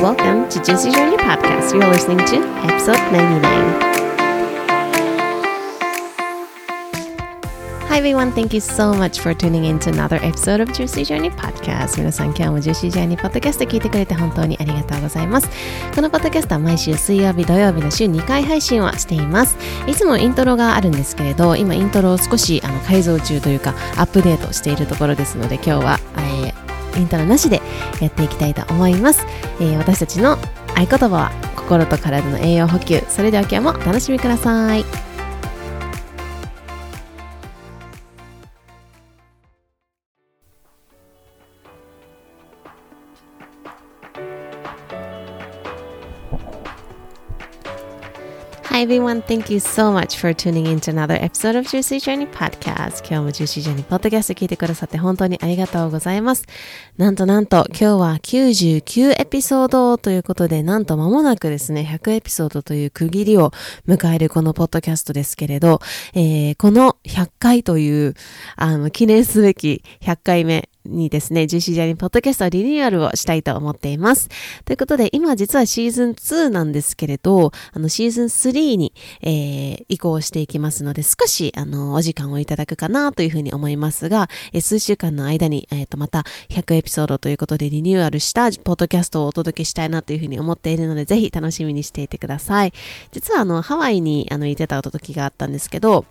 Welcome to Juicy Journey Podcast. You're listening to episode 99. Hi everyone, thank you so much for tuning in to another episode of Juicy Journey Podcast 皆さん今日も Juicy Journey Podcast 聞いてくれて本当にありがとうございますこのポッドキャストは毎週水曜日土曜日の週2回配信をしていますいつもイントロがあるんですけれど今イントロを少しあの改造中というかアップデートしているところですので今日は、えー、イントロなしでやっていきたいと思います、えー、私たちの合言葉は心と体の栄養補給。それでは今日もお楽しみください。Hi everyone, thank you so much for tuning in to another episode of Juicy Journey Podcast. 今日も Juicy Journey Podcast 聞いてくださって本当にありがとうございます。なんとなんと今日は99エピソードということでなんと間もなくですね100エピソードという区切りを迎えるこのポッドキャストですけれど、えー、この100回というあの記念すべき100回目にですね、ジューシジャニーポッドキャストリニューアルをしたいと思っています。ということで、今実はシーズン2なんですけれど、あの、シーズン3に、えー、移行していきますので、少し、あの、お時間をいただくかなというふうに思いますが、えー、数週間の間に、えっ、ー、と、また100エピソードということでリニューアルしたポッドキャストをお届けしたいなというふうに思っているので、ぜひ楽しみにしていてください。実は、あの、ハワイに、あの、行ってた時があったんですけど、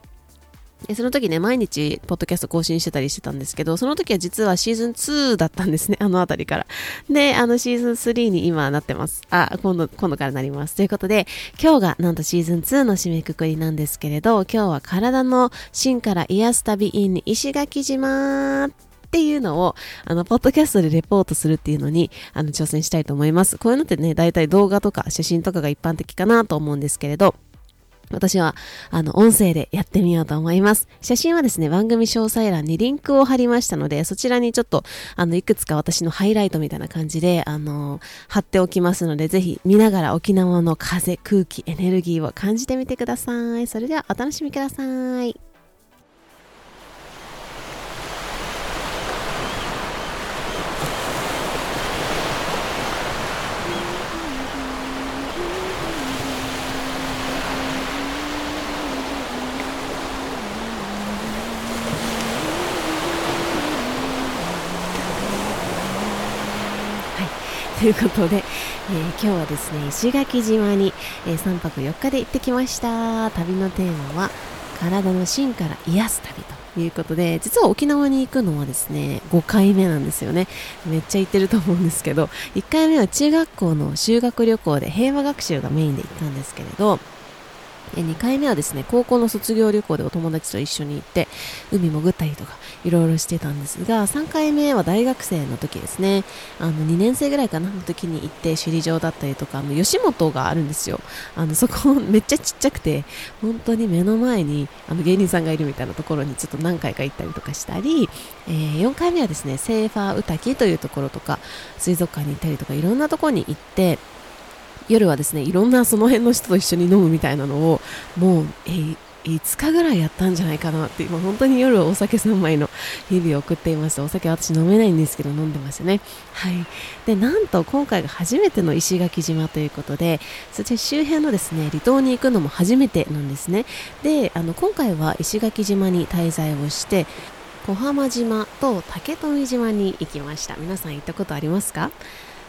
その時ね、毎日、ポッドキャスト更新してたりしてたんですけど、その時は実はシーズン2だったんですね、あのあたりから。で、あのシーズン3に今なってます。あ、今度、今度からなります。ということで、今日がなんとシーズン2の締めくくりなんですけれど、今日は体の芯から癒す旅 in 石垣島っていうのを、あの、ポッドキャストでレポートするっていうのに、あの、挑戦したいと思います。こういうのってね、大体動画とか写真とかが一般的かなと思うんですけれど、私は、あの、音声でやってみようと思います。写真はですね、番組詳細欄にリンクを貼りましたので、そちらにちょっと、あの、いくつか私のハイライトみたいな感じで、あの、貼っておきますので、ぜひ見ながら沖縄の風、空気、エネルギーを感じてみてください。それではお楽しみください。ということで、えー、今日はですね石垣島に、えー、3泊4日で行ってきました。旅のテーマは体の芯から癒す旅ということで実は沖縄に行くのはですね5回目なんですよね。めっちゃ行ってると思うんですけど1回目は中学校の修学旅行で平和学習がメインで行ったんですけれど2回目はですね、高校の卒業旅行でお友達と一緒に行って、海潜ったりとか、いろいろしてたんですが、3回目は大学生の時ですね、あの、2年生ぐらいかな、の時に行って、首里城だったりとか、あの、吉本があるんですよ。あの、そこ、めっちゃちっちゃくて、本当に目の前に、あの、芸人さんがいるみたいなところにちょっと何回か行ったりとかしたり、えー、4回目はですね、セーファーウタキというところとか、水族館に行ったりとか、いろんなところに行って、夜はですねいろんなその辺の人と一緒に飲むみたいなのをもう、えー、5日ぐらいやったんじゃないかなって今本当に夜お酒3杯の日々を送っていましたお酒私飲めないんですけど飲んでましたね。はい。でなんと今回が初めての石垣島ということでそして周辺のですね離島に行くのも初めてなんですね。であの今回は石垣島に滞在をして小浜島と竹富島に行きました。皆さん行ったことありますか？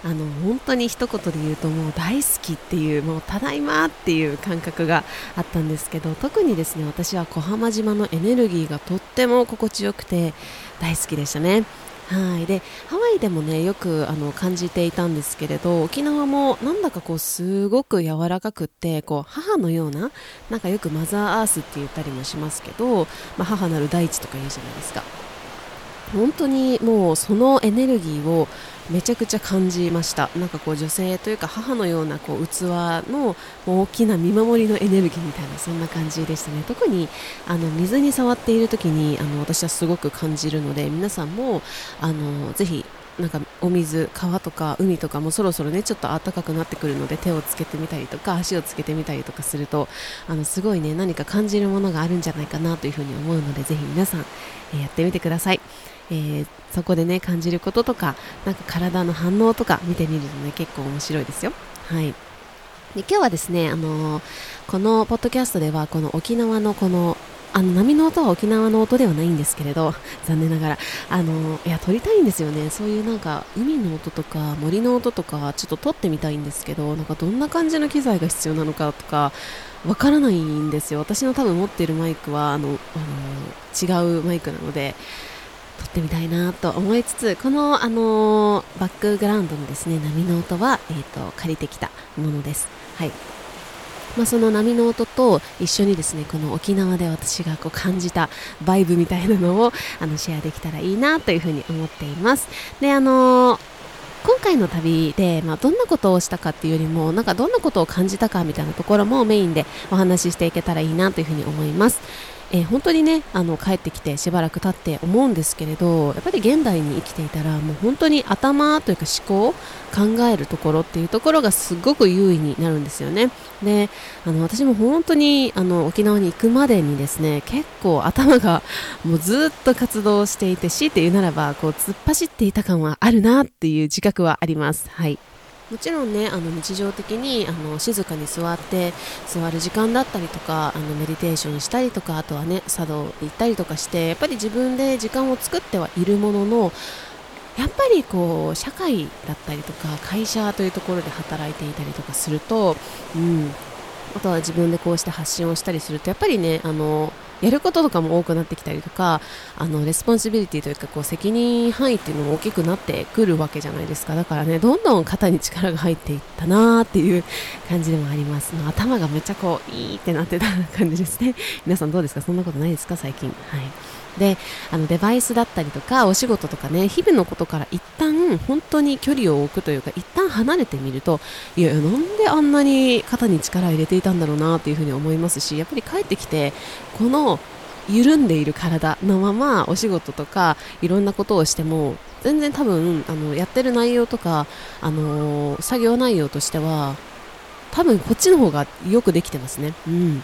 あの本当に一言で言うともう大好きっていうもうただいまっていう感覚があったんですけど特にですね私は小浜島のエネルギーがとっても心地よくて大好きでしたね。はいでハワイでもねよくあの感じていたんですけれど沖縄もなんだかこうすごく柔らかくってこう母のようななんかよくマザーアースって言ったりもしますけど、まあ、母なる大地とか言うじゃないですか本当にもうそのエネルギーをめちゃくちゃ感じましたなんかこう女性というか母のようなこう器の大きな見守りのエネルギーみたいなそんな感じでしたね特にあの水に触っている時にあの私はすごく感じるので皆さんもあのぜひなんかお水川とか海とかもそろそろねちょっと暖かくなってくるので手をつけてみたりとか足をつけてみたりとかするとあのすごいね何か感じるものがあるんじゃないかなというふうに思うのでぜひ皆さん、え、やってみてください。えー、そこでね感じることとかなんか体の反応とか見てみるとね結構面白いですよ。はい。で今日はですね、あのー、このポッドキャストではこの沖縄のこのあの波の音は沖縄の音ではないんですけれど 残念ながらあのいや撮りたいんですよね。そういうなんか海の音とか森の音とかちょっと撮ってみたいんですけどなんかどんな感じの機材が必要なのかとかわからないんですよ。私の多分持っているマイクはあのあの違うマイクなので撮ってみたいなと思いつつこの、あのバックグラウンドのですね波の音は、えーと借りてきたものです。はいまあ、その波の音と一緒にですねこの沖縄で私がこう感じたバイブみたいなのを あのシェアできたらいいなというふうに思っています。であのー今回の旅で、まあ、どんなことをしたかっていうよりもなんかどんなことを感じたかみたいなところもメインでお話ししていけたらいいなというふうに思います。えー、本当にねあの帰ってきてしばらく経って思うんですけれどやっぱり現代に生きていたらもう本当に頭というか思考考えるところっていうところがすごく優位になるんですよね。であの私も本当にあの沖縄に行くまでにですね結構頭がもうずっと活動していて強いて言うならばこう突っ走っていた感はあるなっていう自覚はあります。はい。もちろんねあの日常的にあの静かに座って座る時間だったりとかあの meditation したりとかあとはね茶道行ったりとかしてやっぱり自分で時間を作ってはいるもののやっぱりこう社会だったりとか会社というところで働いていたりとかすると、うん、あとは自分でこうして発信をしたりするとやっぱりねあのやることとかも多くなってきたりとかあの responsibility というかこう責任範囲っていうのも大きくなってくるわけじゃないですか。だからねどんどん肩に力が入っていったなーっていう感じでもあります頭がめっちゃこういいってなってた感じですね。皆さんどうですか？そんなことないですか？最近。はい。であのデバイスだったりとかお仕事とかね日々のことから一旦本当に距離を置くというか一旦離れてみるといやいやなんであんなに肩に力を入れていたんだろうなっていうふうに思いますしやっぱり帰ってきてこの緩んでいる体のままお仕事とかいろんなことをしても全然多分あのやってる内容とか、あのー、作業内容としては多分こっちの方がよくできてますね。うん。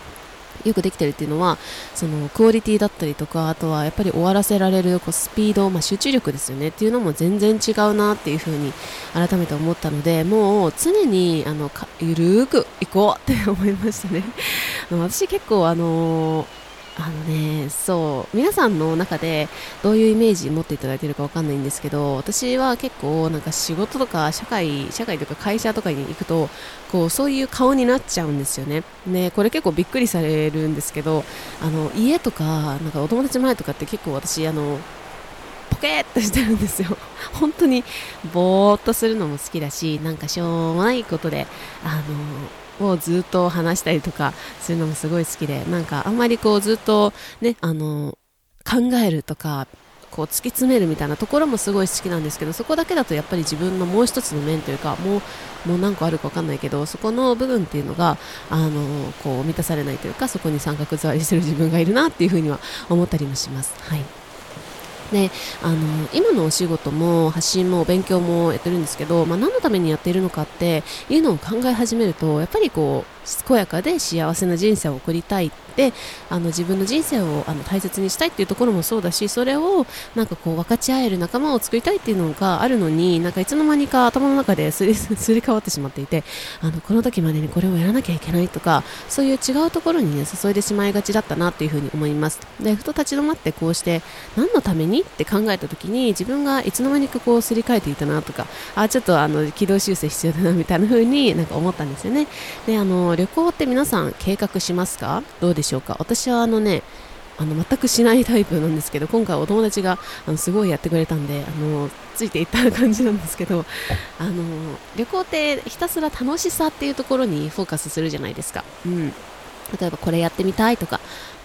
よくできてるっていうのはそのクオリティだったりとかあとはやっぱり終わらせられるこうスピード、まあ、集中力ですよね。っていうのも全然違うなっていうふうに改めて思ったのでもう常にあのゆるーくいこうって思いましたね。私結構あのーあのね、そう、皆さんの中でどういうイメージ持っていただいてるかわかんないんですけど、私は結構なんか仕事とか社会、社会とか会社とかに行くと、こう、そういう顔になっちゃうんですよね。ね、これ結構びっくりされるんですけど、あの、家とか、なんかお友達前とかって結構私、あの、ポケーっとしてるんですよ。本当に、ぼーっとするのも好きだし、なんかしょうもないことで、あの、をずっと話したりとかするのもすごい好きでなんかあんまりこうずっとねあの考えるとかこう突き詰めるみたいなところもすごい好きなんですけどそこだけだとやっぱり自分のもう一つの面というかもうもう何個あるか分かんないけどそこの部分っていうのがあのこう満たされないというかそこに三角座りしてる自分がいるなっていうふうには思ったりもします。はいであの今のお仕事も発信も勉強もやってるんですけど、まあ、何のためにやっているのかっていうのを考え始めるとやっぱりこう健やかで幸せな人生を送りたいってあの自分の人生をあの大切にしたいっていうところもそうだしそれをなんかこう分かち合える仲間を作りたいっていうのがあるのになんかいつの間にか頭の中ですり すり替わってしまっていてあのこの時までにこれをやらなきゃいけないとかそういう違うところにね注いでしまいがちだったなっていうふうに思います。でふと立ち止まってこうして何のためにって考えた時に自分がいつの間にかこうすり替えていたなとかあちょっとあの軌道修正必要だなみたいな風になんか思ったんですよね。であの旅行って皆さん計画しますか？どうでしょうか？私はあのねあの全くしないタイプなんですけど今回お友達があのすごいやってくれたんであのついていった感じなんですけどあの旅行ってひたすら楽しさっていうところにフォーカスするじゃないですか、うん、例えばこれやってみたいとか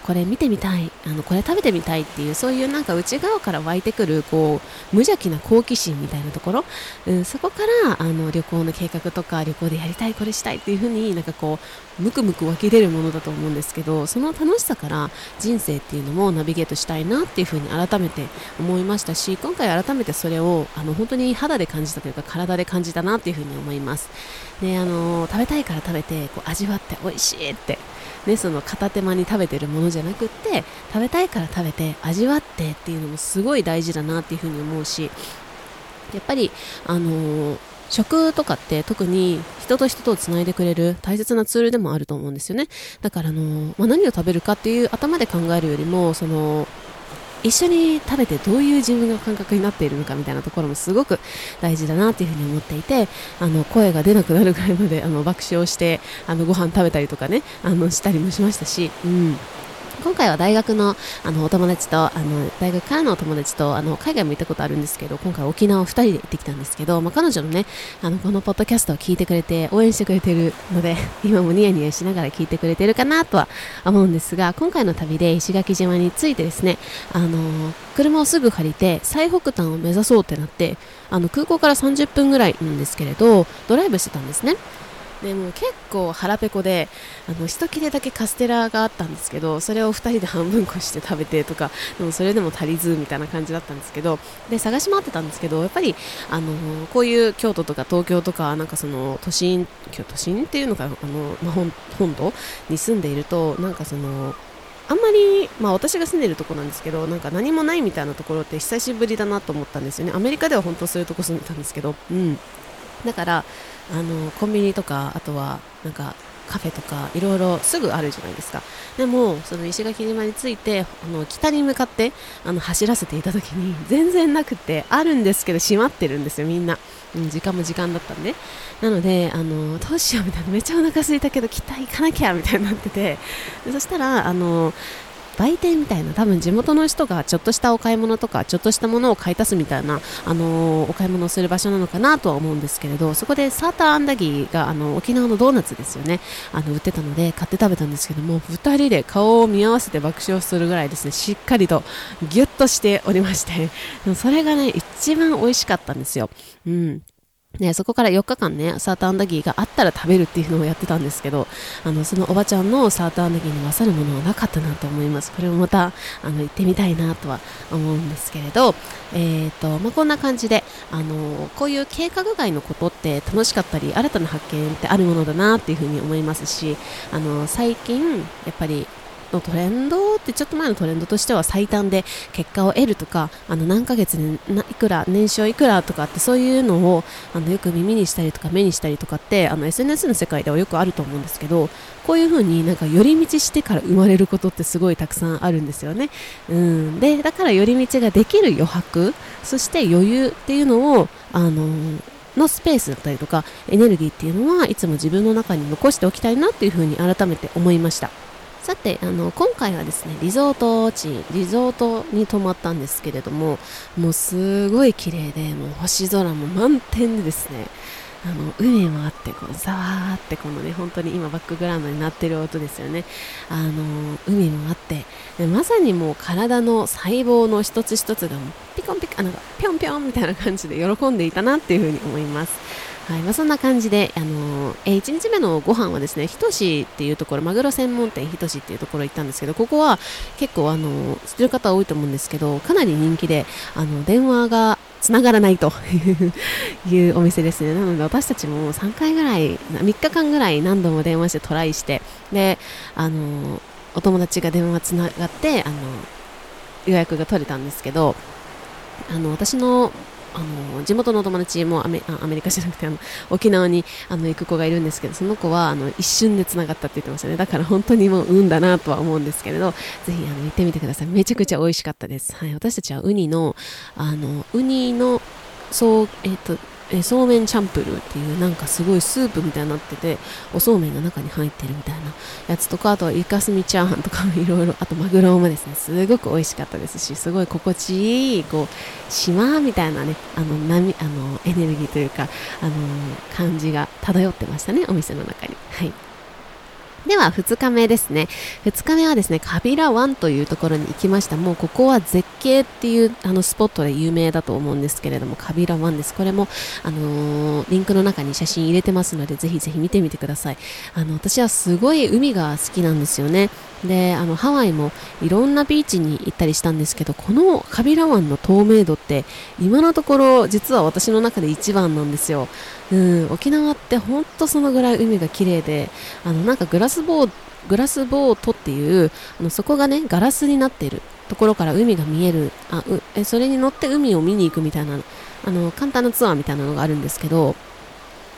これ見てみたいあのこれ食べてみたいっていうそういうなんか内側から湧いてくるこう無邪気な好奇心みたいなところ、うん、そこからあの旅行の計画とか旅行でやりたいこれしたいっていう風になんかこうムクムク湧き出るものだと思うんですけどその楽しさから人生っていうのもナビゲートしたいなっていう風に改めて思いましたし今回改めてそれをあの本当に肌で感じたというか体で感じたなっていう風に思います。であの食べたいから食べてこう味わって美味しいってね、その片手間に食べてるものじゃなくって食べたいから食べて味わってっていうのもすごい大事だなっていうふうに思うしやっぱりあのー、食とかって特に人と人とをつないでくれる大切なツールでもあると思うんですよね。だからあのー、まあ、何を食べるかっていう頭で考えるよりもその一緒に食べてどういう自分の感覚になっているのかみたいなところもすごく大事だなっていうふに思っていてあの声が出なくなるぐらいまであの爆笑してあのご飯食べたりとかねあのしたりもしましたし、うん、今回は大学のあのお友達とあの大学からのお友達とあの海外も行ったことあるんですけど今回沖縄を2人で行ってきたんですけど、まあ、彼女のねあのこのポッドキャストを聞いてくれて応援してくれてるので 今もニヤニヤしながら聞いてくれてるかなとは思うんですが今回の旅で石垣島に着いてですねあの車をすぐ借りて最北端を目指そうってなってあの空港から30分ぐらいなんですけれどドライブしてたんですね。でも結構腹ペコであの一切れだけカステラがあったんですけどそれを2人で半分こして食べてとかでもそれでも足りずみたいな感じだったんですけどで探し回ってたんですけどやっぱりあのこういう京都とか東京とかなんかその都心都心っていうのかあの、まあ、本土に住んでいるとなんかそのあんまり、まあ、私が住んでるとこなんですけどなんか何もないみたいなところって久しぶりだなと思ったんですよね。アメリカでは本当そういうとこ住んでたんですけど、うん、だからあのコンビニとかあとはなんかカフェとかいろいろすぐあるじゃないですか。でもその石垣島に着いてあの北に向かってあの走らせていた時に全然なくてあるんですけど閉まってるんですよみんな、うん、時間も時間だったんで。なのであのどうしようみたいな。めっちゃお腹空いたけど北行かなきゃみたいになってて。そしたらあの売店みたいな多分地元の人がちょっとしたお買い物とかちょっとしたものを買い足すみたいな、あのー、お買い物をする場所なのかなとは思うんですけれどそこでサーターアンダギーがあの沖縄のドーナツですよねあの売ってたので買って食べたんですけども2人で顔を見合わせて爆笑するぐらいですねしっかりとギュッとしておりましてそれがね一番美味しかったんですよ。うんね、そこから4日間ね、サーターアンダギーがあったら食べるっていうのをやってたんですけど、あの、そのおばちゃんのサーターアンダギーに勝るものはなかったなと思います。これもまた、あの、行ってみたいなとは思うんですけれど、えっ、ー、と、まあ、こんな感じで、あの、こういう計画外のことって楽しかったり、新たな発見ってあるものだなっていうふうに思いますし、あの、最近、やっぱり、のトレンドってちょっと前のトレンドとしては最短で結果を得るとかあの何ヶ月にいくら年商いくらとかってそういうのをあのよく耳にしたりとか目にしたりとかってあの SNS の世界ではよくあると思うんですけどこういう風になんか寄り道してから生まれることってすごいたくさんあるんですよね。うん、でだから寄り道ができる余白そして余裕っていうのをあののスペースだったりとかエネルギーっていうのはいつも自分の中に残しておきたいなっていうふうに改めて思いました。さてあの今回はですねリゾート地リゾートに泊まったんですけれどももうすごい綺麗でもう星空も満天でですねあの海もあってこうザーってこのね本当に今バックグラウンドになってる音ですよね。あの海もあってまさにもう体の細胞の一つ一つがピコンピコンなんかピョンピョンみたいな感じで喜んでいたなっていうふうに思います。はいまあ、そんな感じで、あのー、えー、1日目のご飯はですね、ひとしっていうところ、マグロ専門店ひとしっていうところ行ったんですけど、ここは結構、あのー、知ってる方多いと思うんですけど、かなり人気で、あの、電話が繋がらないと いうお店ですね。なので私たちも3回ぐらい、3日間ぐらい何度も電話してトライして、で、あのお友達が電話つながって、あの予約が取れたんですけど、あの、私のあの地元の友達もアメアメリカじゃなくてあの沖縄にあの行く子がいるんですけどその子はあの一瞬でつながったって言ってましたね。だから本当にもう運だなとは思うんですけれどぜひあの行ってみてください。めちゃくちゃ美味しかったです、はい、私たちはウニのあのウニのそうえっ、ー、とえそうめんチャンプルーっていうなんかすごいスープみたいになってておそうめんが中に入ってるみたいなやつとかあとはイカスミチャーハンとかいろいろあとマグロもですねすごく美味しかったですしすごい心地いいこう島みたいなねあの波あのエネルギーというかあの感じが漂ってましたねお店の中に。はい。では2日目ですね。2日目はですね、カビラ湾というところに行きました。もうここは絶景っていうあのスポットで有名だと思うんですけれども、カビラ湾です。これも、あのー、リンクの中に写真入れてますので、ぜひぜひ見てみてください。あの、私はすごい海が好きなんですよね。で、あの、ハワイもいろんなビーチに行ったりしたんですけど、このカビラ湾の透明度って今のところ実は私の中で一番なんですよ。うん、沖縄ってほんとそのぐらい海が綺麗で、あの、なんかグラスボーグラスボートっていうあのそこがねガラスになってるところから海が見えるあうえそれに乗って海を見に行くみたいなあの簡単なツアーみたいなのがあるんですけど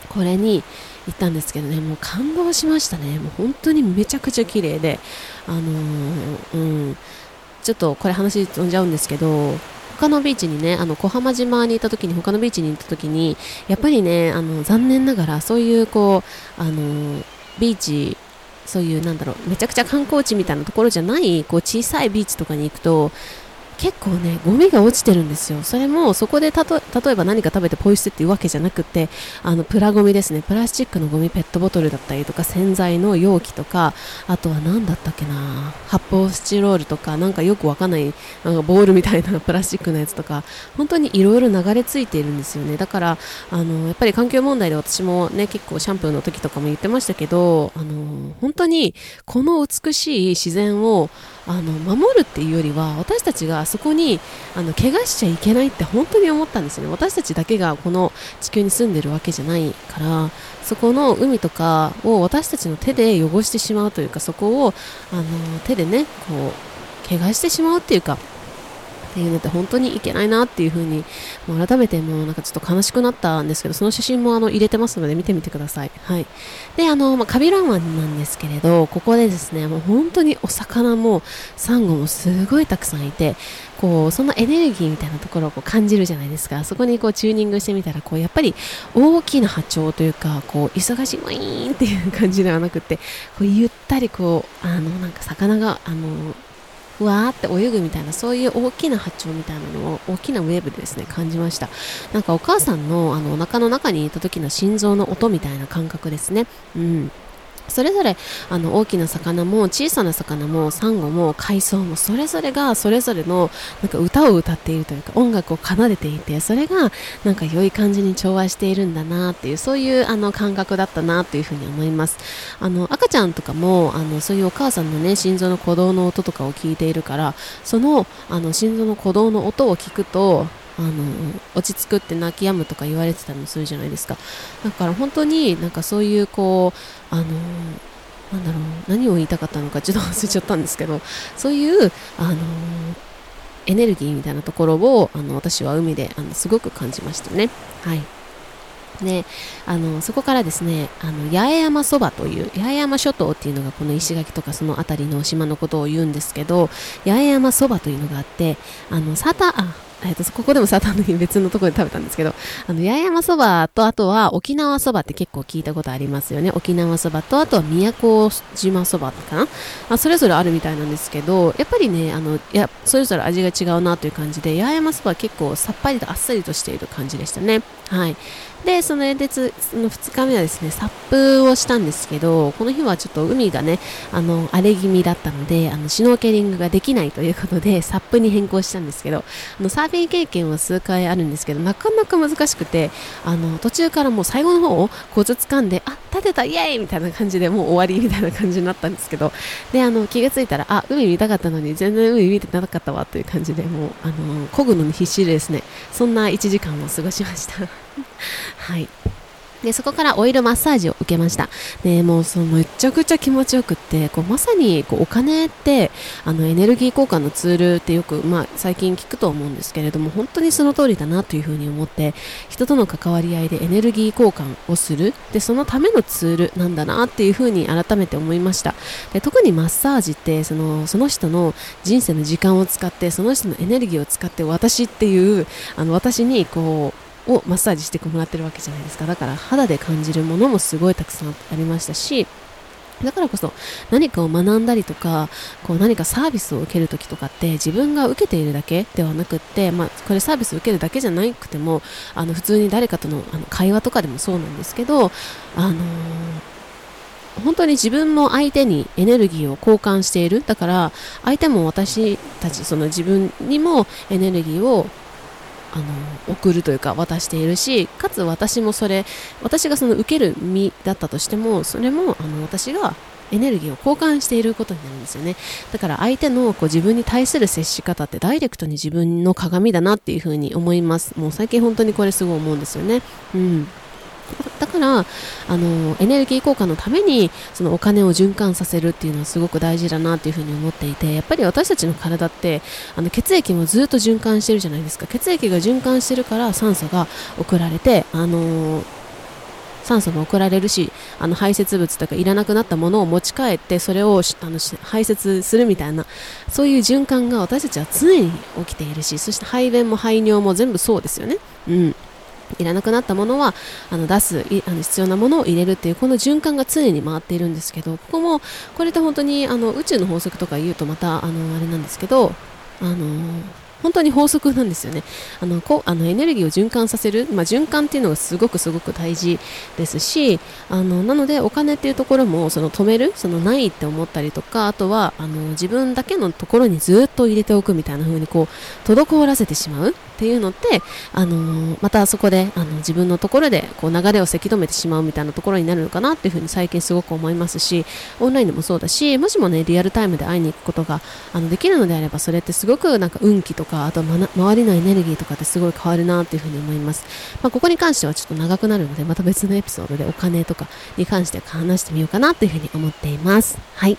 これに行ったんですけどねもう感動しましたね。もう本当にめちゃくちゃ綺麗であのー、うんちょっとこれ話飛んじゃうんですけど他のビーチにね、あの小浜島に行った時に、他のビーチに行った時に、やっぱりね、あの残念ながら、そういうこう、あのビーチそういうなんだろうめちゃくちゃ観光地みたいなところじゃないこう小さいビーチとかに行くと結構ね、ゴミが落ちてるんですよ。それも、そこでたと、例えば何か食べてポイ捨てっていうわけじゃなくて、あの、プラゴミですね。プラスチックのゴミペットボトルだったりとか、洗剤の容器とか、あとは何だったっけな発泡スチロールとか、なんかよくわかんない、なんかボールみたいなプラスチックのやつとか、本当にいろいろ流れ着いているんですよね。だから、あの、やっぱり環境問題で私もね、結構シャンプーの時とかも言ってましたけど、あの、本当に、この美しい自然を、あの守るっていうよりは私たちがそこにあの怪我しちゃいけないって本当に思ったんですよね。私たちだけがこの地球に住んでるわけじゃないからそこの海とかを私たちの手で汚してしまうというかそこをあの手でねこう怪我してしまうっていうかっていうのって本当にいけないなっていう風にもう改めてもうなんかちょっと悲しくなったんですけどその写真もあの入れてますので見てみてください。はい。であの、まあ、カビラン湾なんですけれどここでですねもう本当にお魚もサンゴもすごいたくさんいてこうそのエネルギーみたいなところをこう感じるじゃないですか。そこにこうチューニングしてみたらこうやっぱり大きな波長というかこう忙しいウィーンっていう感じではなくてこうゆったりこうあのなんか魚があのふわーって泳ぐみたいなそういう大きな波長みたいなのを大きなウェーブでですね感じました。なんかお母さんのあのお腹の中にいた時の心臓の音みたいな感覚ですね。うん。それぞれあの大きな魚も小さな魚もサンゴも海藻もそれぞれがそれぞれのなんか歌を歌っているというか音楽を奏でていてそれがなんか良い感じに調和しているんだなっていうそういうあの感覚だったなというふうに思います。あの赤ちゃんとかもあのそういうお母さんのね心臓の鼓動の音とかを聞いているからそのあの心臓の鼓動の音を聞くとあの落ち着くって泣き止むとか言われてたりもするじゃないですか。だから本当になんかそういうこうあのなんだろう何を言いたかったのかちょっと忘れちゃったんですけどそういうあのエネルギーみたいなところをあの私は海であのすごく感じましたね。はい。であのそこからですねあの八重山そばという八重山諸島っていうのがこの石垣とかその辺りの島のことを言うんですけど八重山そばというのがあってあのサタあえっ、と、ここでもサーターの日別のところで食べたんですけど、あの、八重山そばと、あとは沖縄そばって結構聞いたことありますよね。沖縄そばと、あとは宮古島そばかなまあそれぞれあるみたいなんですけど、やっぱりね、あの、いや、それぞれ味が違うなという感じで、八重山そばは結構さっぱりとあっさりとしている感じでしたね。はい。で、その演説の2日目はですね、サップをしたんですけど、この日はちょっと海がね、あの、荒れ気味だったので、あの、シュノーケリングができないということで、サップに変更したんですけど、あの、サー旅経験は数回あるんですけど、なかなか難しくて、あの、途中からもう最後の方、コツ掴んで、あ、立てたイエーイみたいな感じでもう終わりみたいな感じになったんですけど、で、あの、気が付いたら、あ、海見たかったのに全然海見てなかったわという感じで、もう、あの、漕ぐのに必死でですね、そんな1時間を過ごしました。はい。で、そこからオイルマッサージを受けました。で、もうそのめちゃくちゃ気持ちよくって、こうまさにこうお金って、あのエネルギー交換のツールってよく、まあ最近聞くと思うんですけれども、本当にその通りだなというふうに思って、人との関わり合いでエネルギー交換をする。で、そのためのツールなんだなっていうふうに改めて思いました。で、特にマッサージって、その、その人の人生の時間を使って、その人のエネルギーを使って私っていう、あの私にこう、をマッサージしてもらってるわけじゃないですか。だから肌で感じるものもすごいたくさんありましたしだからこそ何かを学んだりとかこう何かサービスを受けるときとかって自分が受けているだけではなくって、まあ、これサービスを受けるだけじゃなくてもあの普通に誰かとのあの会話とかでもそうなんですけど、あのー本当に自分も相手にエネルギーを交換している。だから相手も私たちその自分にもエネルギーをあの送るというか渡しているしかつ私もそれ私がその受ける身だったとしてもそれもあの私がエネルギーを交換していることになるんですよね。だから相手のこう自分に対する接し方ってダイレクトに自分の鏡だなっていうふうに思います。もう最近本当にこれすごい思うんですよね。うん。だからあのエネルギー効果のためにそのお金を循環させるっていうのはすごく大事だなっていうふうに思っていてやっぱり私たちの体ってあの血液もずっと循環してるじゃないですか血液が循環してるから酸素が送られてあの酸素も送られるしあの排泄物とかいらなくなったものを持ち帰ってそれをあの排泄するみたいなそういう循環が私たちは常に起きているしそして排便も排尿も全部そうですよね。うんいらなくなったものはあの出すあの必要なものを入れるっていうこの循環が常に回っているんですけどここもこれって本当にあの宇宙の法則とか言うとまたあのあれなんですけどあの本当に法則なんですよね。あのこあのエネルギーを循環させる、まあ、循環っていうのがすごくすごく大事ですしあのなのでお金っていうところもその止めるそのないって思ったりとかあとはあの自分だけのところにずっと入れておくみたいな風にこう滞らせてしまう。っていうのってあのまたそこであの自分のところでこう流れをせき止めてしまうみたいなところになるのかなっていう風に最近すごく思いますしオンラインでもそうだしもしもねリアルタイムで会いに行くことがあのできるのであればそれってすごくなんか運気とかあと、ま、周りのエネルギーとかってすごい変わるなっていうふうに思います、まあ、ここに関してはちょっと長くなるのでまた別のエピソードでお金とかに関して話してみようかなっていうふうに思っています。はい。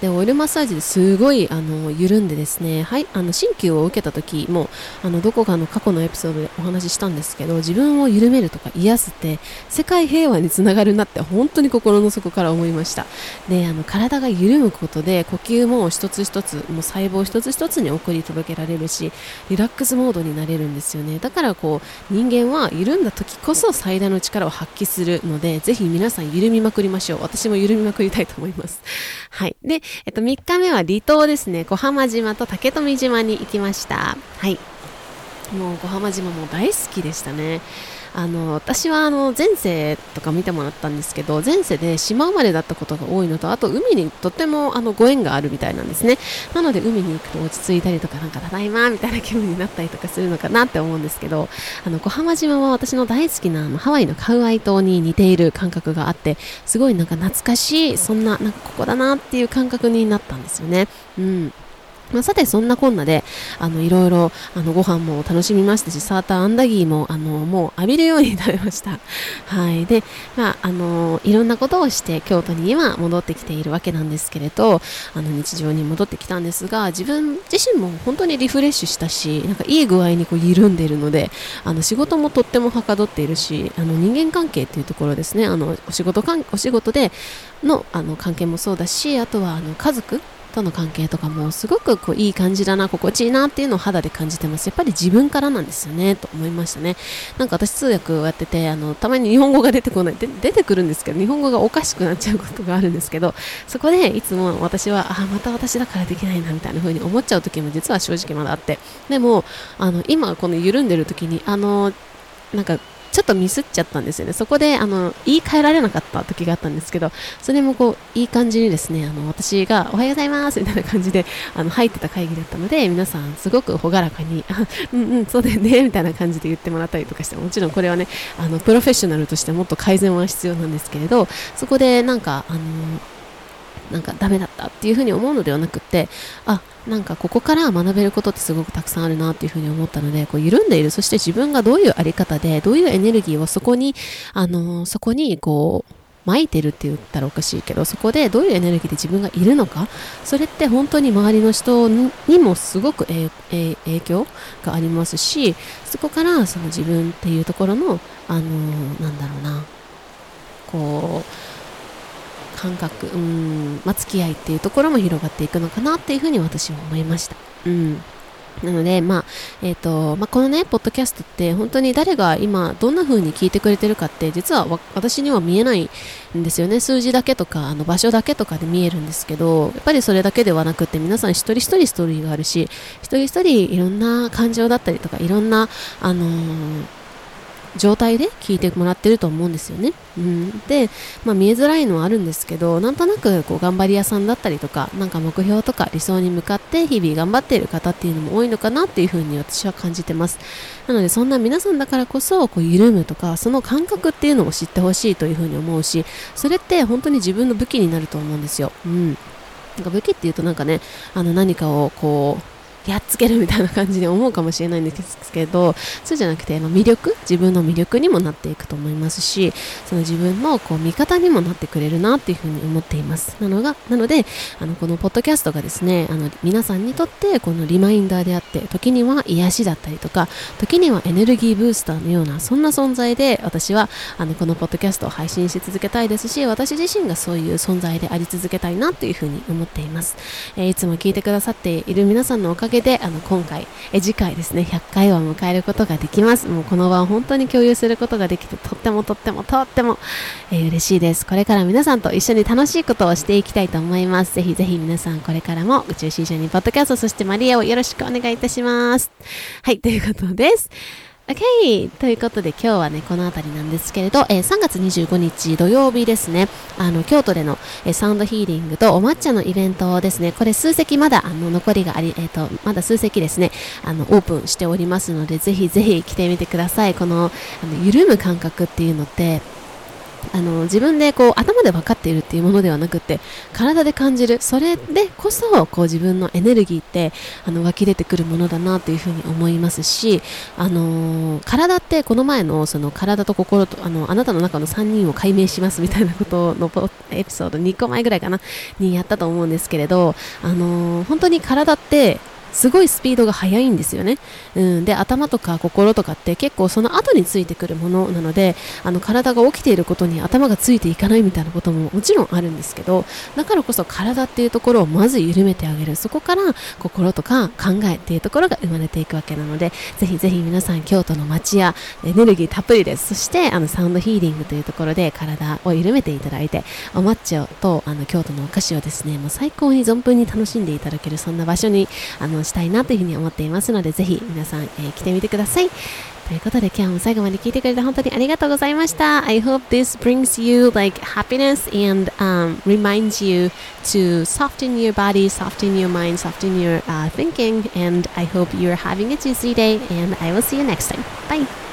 でオイルマッサージですごいあの緩んでですね、はい、あの鍼灸を受けた時もあのどこかの過去のエピソードでお話ししたんですけど自分を緩めるとか癒すって世界平和につながるなって本当に心の底から思いました。であの体が緩むことで呼吸も一つ一つもう細胞一つ一つに送り届けられるしリラックスモードになれるんですよね。だからこう人間は緩んだ時こそ最大の力を発揮するのでぜひ皆さん緩みまくりましょう。私も緩みまくりたいと思います。はい。でえっと、3日目は離島ですね。小浜島と竹富島に行きました。はい。もう小浜島も大好きでしたね。あの私はあの前世とか見てもらったんですけど前世で島生まれだったことが多いのとあと海にとってもあのご縁があるみたいなんですね。なので海に行くと落ち着いたりとかなんかただいまみたいな気分になったりとかするのかなって思うんですけどあの小浜島は私の大好きなあのハワイのカウアイ島に似ている感覚があってすごいなんか懐かしいそんななんかここだなっていう感覚になったんですよね。うん。まあ、さてそんなこんなであのいろいろあのご飯も楽しみましたしサーターアンダギーもあのもう浴びるように食べました。はい。でまああのいろんなことをして京都に今戻ってきているわけなんですけれどあの日常に戻ってきたんですが自分自身も本当にリフレッシュしたしなんかいい具合にこう緩んでいるのであの仕事もとってもはかどっているしあの人間関係っていうところですね。あのお仕事かんお仕事でのあの関係もそうだしあとはあの家族との関係とかもすごくこういい感じだな心地いいなっていうのを肌で感じてます。やっぱり自分からなんですよねと思いましたね。なんか私通訳をやっててあのたまに日本語が出てこない。で 出てくるんですけど日本語がおかしくなっちゃうことがあるんですけどそこでいつも私はあまた私だからできないなみたいな風に思っちゃう時も実は正直まだあって。でもあの今この緩んでる時にあのなんかちょっとミスっちゃったんですよね。そこで、あの、言い換えられなかった時があったんですけど、それもこう、いい感じにですね、あの、私が、おはようございますみたいな感じで、あの、入ってた会議だったので、皆さん、すごく朗らかに、うんうん、そうだよね、みたいな感じで言ってもらったりとかして、もちろんこれはね、あの、プロフェッショナルとしてもっと改善は必要なんですけれど、そこで、なんか、あの、なんかダメだったっていうふうに思うのではなくてあなんかここから学べることってすごくたくさんあるなっていうふうに思ったのでこう緩んでいるそして自分がどういうあり方でどういうエネルギーをそこにあのそこにこう撒いてるって言ったらおかしいけどそこでどういうエネルギーで自分がいるのかそれって本当に周りの人にもすごくえ影響がありますしそこからその自分っていうところのあのなんだろうなこう感覚、うんまあ、付き合いっていうところも広がっていくのかなっていうふうに私は思いました。うんなので、まあえーとまあ、このね、ポッドキャストって本当に誰が今どんな風に聞いてくれてるかって実は私には見えないんですよね。数字だけとかあの場所だけとかで見えるんですけど、やっぱりそれだけではなくて皆さん一人一人ストーリーがあるし、一人一人いろんな感情だったりとかいろんな、あのー状態で聞いてもらってると思うんですよね。うん、で、まあ、見えづらいのはあるんですけど、なんとなくこう頑張り屋さんだったりとか、なんか目標とか理想に向かって日々頑張っている方っていうのも多いのかなっていうふうに私は感じてます。なので、そんな皆さんだからこそ、こう緩むとか、その感覚っていうのを知ってほしいというふうに思うし、それって本当に自分の武器になると思うんですよ。うん。なんか武器っていうとなんかね、あの何かをこう、やっつけるみたいな感じで思うかもしれないんですけどそうじゃなくて魅力自分の魅力にもなっていくと思いますしその自分のこう味方にもなってくれるなっていうふうに思っています。なのがなのであのこのポッドキャストがですねあの皆さんにとってこのリマインダーであって時には癒しだったりとか時にはエネルギーブースターのようなそんな存在で私はあのこのポッドキャストを配信し続けたいですし私自身がそういう存在であり続けたいなというふうに思っています、えー、いつも聞いてくださっている皆さんのおかげであの今回え次回ですね100回を迎えることができます。もうこの場を本当に共有することができてとってもとってもとっても、えー、嬉しいです。これから皆さんと一緒に楽しいことをしていきたいと思います。ぜひぜひ皆さんこれからも宇宙新社にポッドキャストそしてマリアをよろしくお願いいたします。はいということです。OK! ということで今日はね、この辺りなんですけれど、えー、3月25日土曜日ですね、あの、京都での、えー、サウンドヒーリングとお抹茶のイベントですね、これ数席まだ、あの、残りがあり、えっ、ー、と、まだ数席ですね、あの、オープンしておりますので、ぜひぜひ来てみてください。この、あの、緩む感覚っていうのって、あの自分でこう頭で分かっているっていうものではなくて体で感じる。それでこそこう自分のエネルギーってあの湧き出てくるものだなというふうに思いますし、あのー、体ってこの前のその体と心とあのあなたの中の3人を解明しますみたいなことのエピソード2個前ぐらいかなにやったと思うんですけれど、あのー、本当に体ってすごいスピードが速いんですよね。うん、で頭とか心とかって結構その後についてくるものなのであの体が起きていることに頭がついていかないみたいなことももちろんあるんですけどだからこそ体っていうところをまず緩めてあげる。そこから心とか考えっていうところが生まれていくわけなのでぜひぜひ皆さん京都の街やエネルギーたっぷりです。そしてあのサウンドヒーリングというところで体を緩めていただいてお抹茶とあの京都のお菓子をですねもう最高に存分に楽しんでいただけるそんな場所にあのしたいなというふうに思っていますので、ぜひ皆さん、えー、来てみてください。ということで今日も最後まで聞いてくれて本当にありがとうございました。I hope this brings you like happiness and um, reminds you to soften your body, soften your mind, soften your uh, thinking. And I hope you're having a juicy day and I will see you next time. Bye.